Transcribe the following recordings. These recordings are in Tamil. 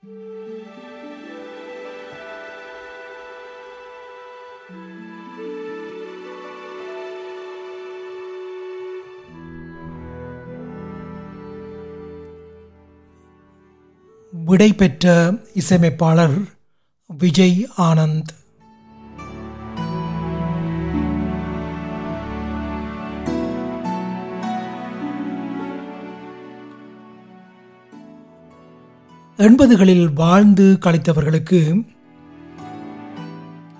விடை பெற்ற இசையமைப்பாளர் விஜய் ஆனந்த். எண்பதுகளில் வாழ்ந்து கழித்தவர்களுக்கு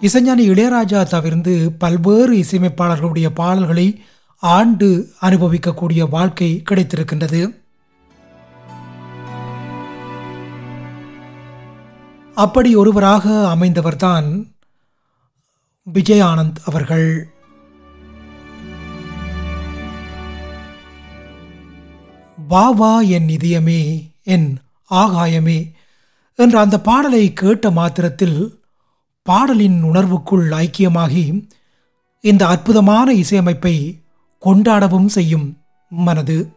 இசைஞானி இளையராஜா தவிர்ந்து பல்வேறு இசையமைப்பாளர்களுடைய பாடல்களை ஆண்டு அனுபவிக்கக்கூடிய வாழ்க்கை கிடைத்திருக்கின்றது. அப்படி ஒருவராக அமைந்தவர்தான் விஜய் ஆனந்த் அவர்கள். வா வா என் இதயமே என் ஆகாயமே என்ற அந்த பாடலை கேட்ட மாத்திரத்தில் பாடலின் உணர்வுக்குள் ஐக்கியமாகி இந்த அற்புதமான இசையமைப்பை கொண்டாடவும் செய்யும் மனது.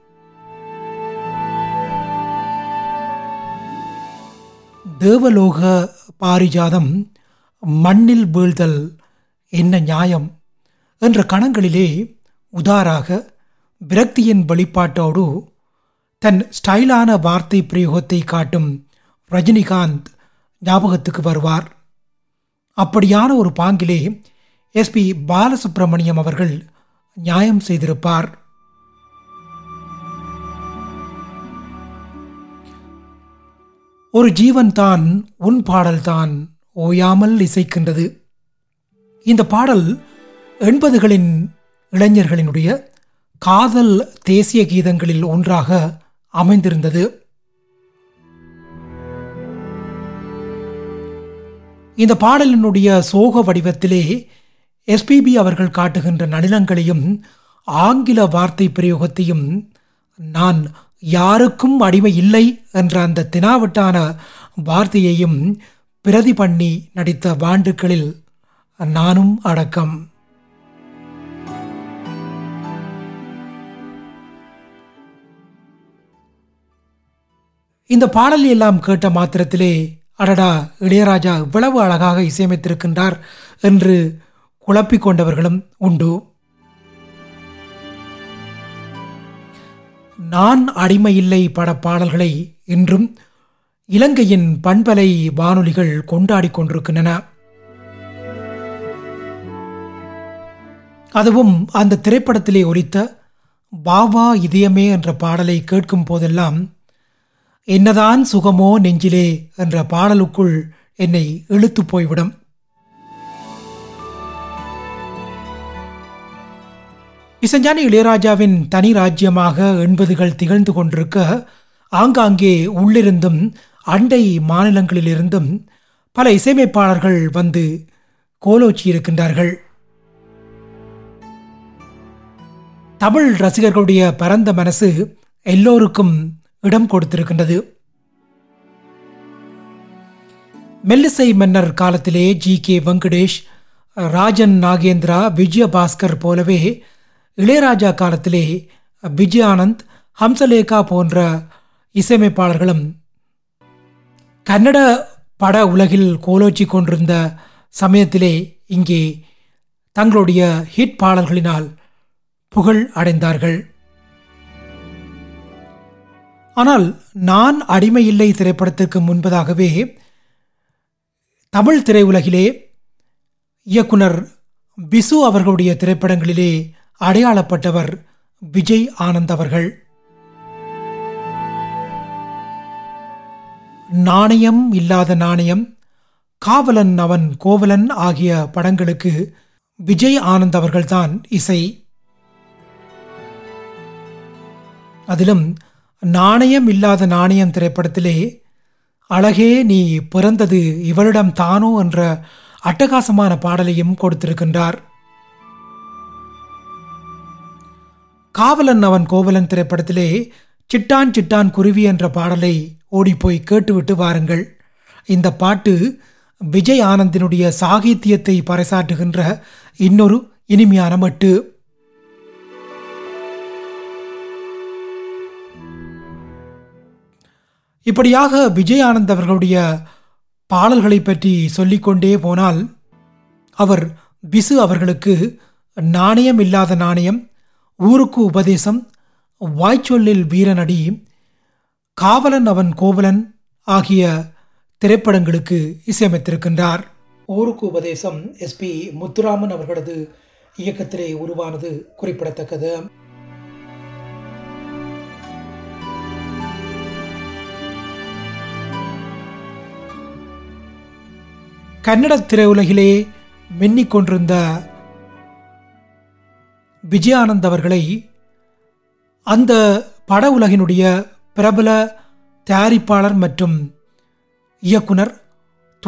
தேவலோக பாரிஜாதம் மண்ணில் வீழ்தல் என்ன நியாயம் என்ற கணங்களிலே உதாராக விரக்தியின் வெளிப்பாட்டோடு தன் ஸ்டைலான வார்த்தை பிரயோகத்தை காட்டும் ரஜினிகாந்த் ஞாபகத்துக்கு வருவார். அப்படியான ஒரு பாங்கிலே எஸ்பி பாலசுப்ரமணியம் அவர்கள் நியாயம் செய்திருப்பார். ஒரு ஜீவன் தான் உன் பாடல்தான் ஓயாமல் இசைக்கின்றது. இந்த பாடல் எண்பதுகளின் இளைஞர்களினுடைய காதல் தேசிய கீதங்களில் ஒன்றாக அமைந்திருந்தது. இந்த பாடலினுடைய சோக வடிவத்திலே எஸ்பிபி அவர்கள் காட்டுகின்ற நளினங்களையும் ஆங்கில வார்த்தை பிரயோகத்தையும் நான் யாருக்கும் அடிமை இல்லை என்ற அந்த தினாவிட்டான வார்த்தையையும் பிரதி பண்ணி நடித்த வாண்டுகளில் நானும் அடக்கம். இந்த பாடல் எல்லாம் கேட்ட மாத்திரத்திலே அடடா இளையராஜா இவ்வளவு அழகாக இசையமைத்திருக்கின்றார் என்று குழப்பிக் கொண்டவர்களும் உண்டு. நான் அடிமையில்லை பட பாடல்களை இன்றும் இலங்கையின் பண்பலை வானொலிகள் கொண்டாடிக் கொண்டிருக்கின்றன. அதுவும் அந்த திரைப்படத்திலே ஒலித்த பாவா இதயமே என்ற பாடலை கேட்கும் போதெல்லாம் என்னதான் சுகமோ நெஞ்சிலே என்ற பாடலுக்குள் என்னை இழுத்து போய்விடும். இசஞ்சானி இளையராஜாவின் தனி ராஜ்யமாக எண்பதுகள் திகழ்ந்து கொண்டிருக்க ஆங்காங்கே உள்ளிருந்தும் அண்டை மாநிலங்களிலிருந்தும் பல இசையமைப்பாளர்கள் வந்து கோலோச்சியிருக்கின்றார்கள். தமிழ் ரசிகர்களுடைய பரந்த மனசு எல்லோருக்கும் இடம் கொடுத்திருக்கின்றது. மெல்லிசை மன்னர் காலத்திலே ஜி. கே. வெங்கடேஷ் ராஜன் நாகேந்திரா விஜயபாஸ்கர் போலவே இளையராஜா காலத்திலே விஜயானந்த் ஹம்சலேகா போன்ற இசையமைப்பாளர்களும் கன்னட பட உலகில் கோலோச்சி கொண்டிருந்த சமயத்திலே இங்கே தங்களுடைய ஹிட் பாடல்களினால் புகழ் அடைந்தார்கள். ஆனால் நான் அடிமையில்லை திரைப்படத்திற்கு முன்பதாகவே தமிழ் திரையுலகிலே இயக்குனர் பிசு அவர்களுடைய திரைப்படங்களிலே அடையாளப்பட்டவர் விஜய் ஆனந்த் அவர்கள். நாணயம் இல்லாத நாணயம் காவலன் அவன் கோவலன் ஆகிய படங்களுக்கு விஜய் ஆனந்த் அவர்கள்தான் இசை. அதிலும் நாணயம் இல்லாத நாணயம் திரைப்படத்திலே அழகே நீ பிறந்தது இவளிடம் தானோ என்ற அட்டகாசமான பாடலையும் கொடுத்திருக்கின்றார். காவலன் அவன் கோவலன் திரைப்படத்திலே சிட்டான் சிட்டான் குருவி என்ற பாடலை ஓடிப்போய் கேட்டுவிட்டு வாருங்கள். இந்த பாட்டு விஜய் ஆனந்தினுடைய சாகித்யத்தை பறைசாற்றுகின்ற இன்னொரு இனிமையான மட்டு. இப்படியாக விஜய் ஆனந்த் அவர்களுடைய பாடல்களை பற்றி சொல்லிக்கொண்டே போனால் அவர் பிசு அவர்களுக்கு நாணயம் இல்லாத நாணயம் ஊருக்கு உபதேசம் வாய்ச்சொல்லில் வீரனடி காவலன் அவன் கோவலன் ஆகிய திரைப்படங்களுக்கு இசையமைத்திருக்கின்றார். ஊருக்கு உபதேசம் எஸ்பி முத்துராமன் அவர்களது இயக்கத்திலே உருவானது குறிப்பிடத்தக்கது. கன்னட திரையுலகிலே மின்னிக் கொண்டிருந்த விஜயானந்த் அவர்களை அந்த பட உலகினுடைய பிரபல தயாரிப்பாளர் மற்றும் இயக்குனர்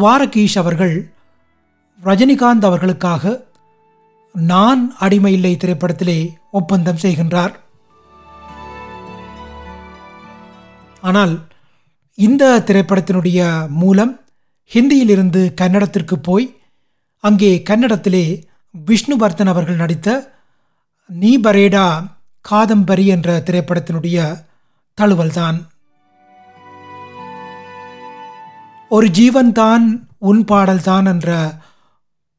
துவாரகீஷ் அவர்கள் ரஜினிகாந்த் அவர்களுக்காக நான் அடிமை இல்லை திரைப்படத்திலே ஒப்பந்தம் செய்கின்றார். ஆனால் இந்த திரைப்படத்தினுடைய மூலம் ஹிந்தியிலிருந்து கன்னடத்திற்கு போய் அங்கே கன்னடத்திலே விஷ்ணுவர்தன் அவர்கள் நடித்த நீ பரேடா காதம்பரி என்ற திரைப்படத்தினுடைய தழுவல்தான். ஒரு ஜீவன் தான் உன் பாடல்தான் என்ற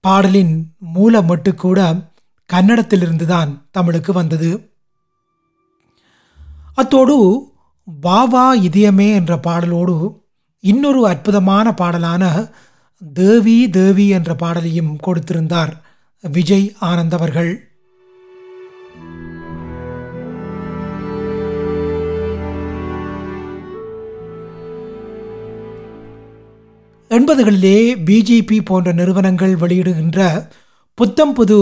பாடலின் மூல மட்டு கூட கன்னடத்திலிருந்து தான் தமிழுக்கு வந்தது. அத்தோடு வாவா இதயமே என்ற பாடலோடு இன்னொரு அற்புதமான பாடலான தேவி தேவி என்ற பாடலையும் கொடுத்திருந்தார் விஜய் ஆனந்த் அவர்கள். எண்பதுகளிலே பிஜேபி போன்ற நிறுவனங்கள் வெளியிடுகின்ற புத்தம் புது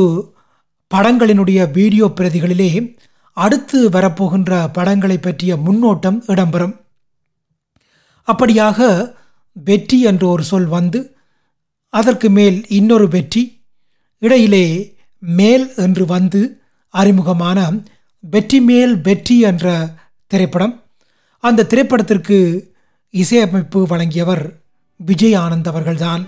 படங்களினுடைய வீடியோ பிரதிகளிலே அடுத்து வரப்போகின்ற படங்களை பற்றிய முன்னோட்டம் இடம்பெறும். அப்படியாக வெற்றி என்ற ஒரு சொல் வந்து அதற்கு மேல் இன்னொரு வெற்றி இடையிலே மேல் என்று வந்து அறிமுகமான வெற்றி மேல் வெற்றி என்ற திரைப்படம். அந்த திரைப்படத்திற்கு இசையமைப்பு வழங்கியவர் விஜய் ஆனந்த் அவர்கள்தான்.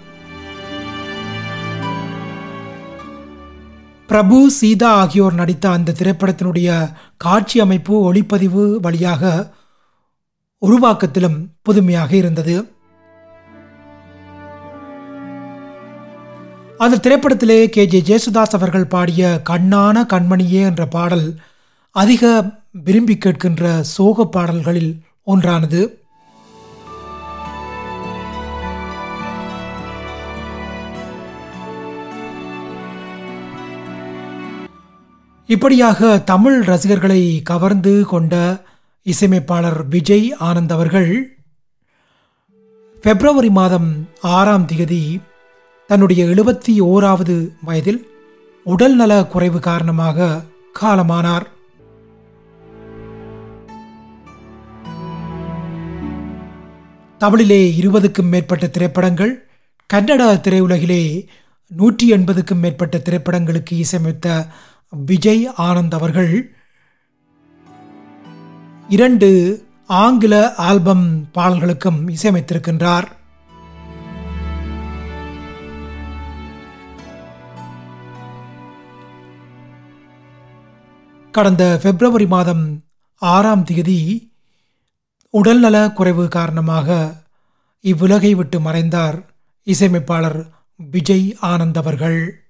பிரபு சீதா ஆகியோர் நடித்த அந்த திரைப்படத்தினுடைய காட்சி அமைப்பு ஒளிப்பதிவு வழியாக உருவாக்கத்திலும் புதுமையாக இருந்தது. அந்த திரைப்படத்திலே கே. ஜே. ஜேசுதாஸ் அவர்கள் பாடிய கண்ணான கண்மணியே என்ற பாடல் அதிக விரும்பி கேட்கின்ற சோக பாடல்களில் ஒன்றானது. இப்படியாக தமிழ் ரசிகர்களை கவர்ந்து கொண்ட இசையமைப்பாளர் விஜய் ஆனந்த் அவர்கள் பிப்ரவரி மாதம் ஆறாம் தேதி தன்னுடைய எழுபத்தி ஓராவது வயதில் உடல்நல குறைவு காரணமாக காலமானார். தமிழிலே இருபதுக்கும் மேற்பட்ட திரைப்படங்கள் கன்னட திரையுலகிலே நூற்றி எண்பதுக்கும் மேற்பட்ட திரைப்படங்களுக்கு இசையமைத்த விஜய் ஆனந்த் அவர்கள் இரண்டு ஆங்கில ஆல்பம் பாடல்களுக்கும் இசையமைத்திருக்கின்றார். கடந்த பிப்ரவரி மாதம் ஆறாம் தேதி உடல்நல குறைவு காரணமாக இவ்வுலகை விட்டு மறைந்தார் இசையமைப்பாளர் விஜய் ஆனந்த் அவர்கள்.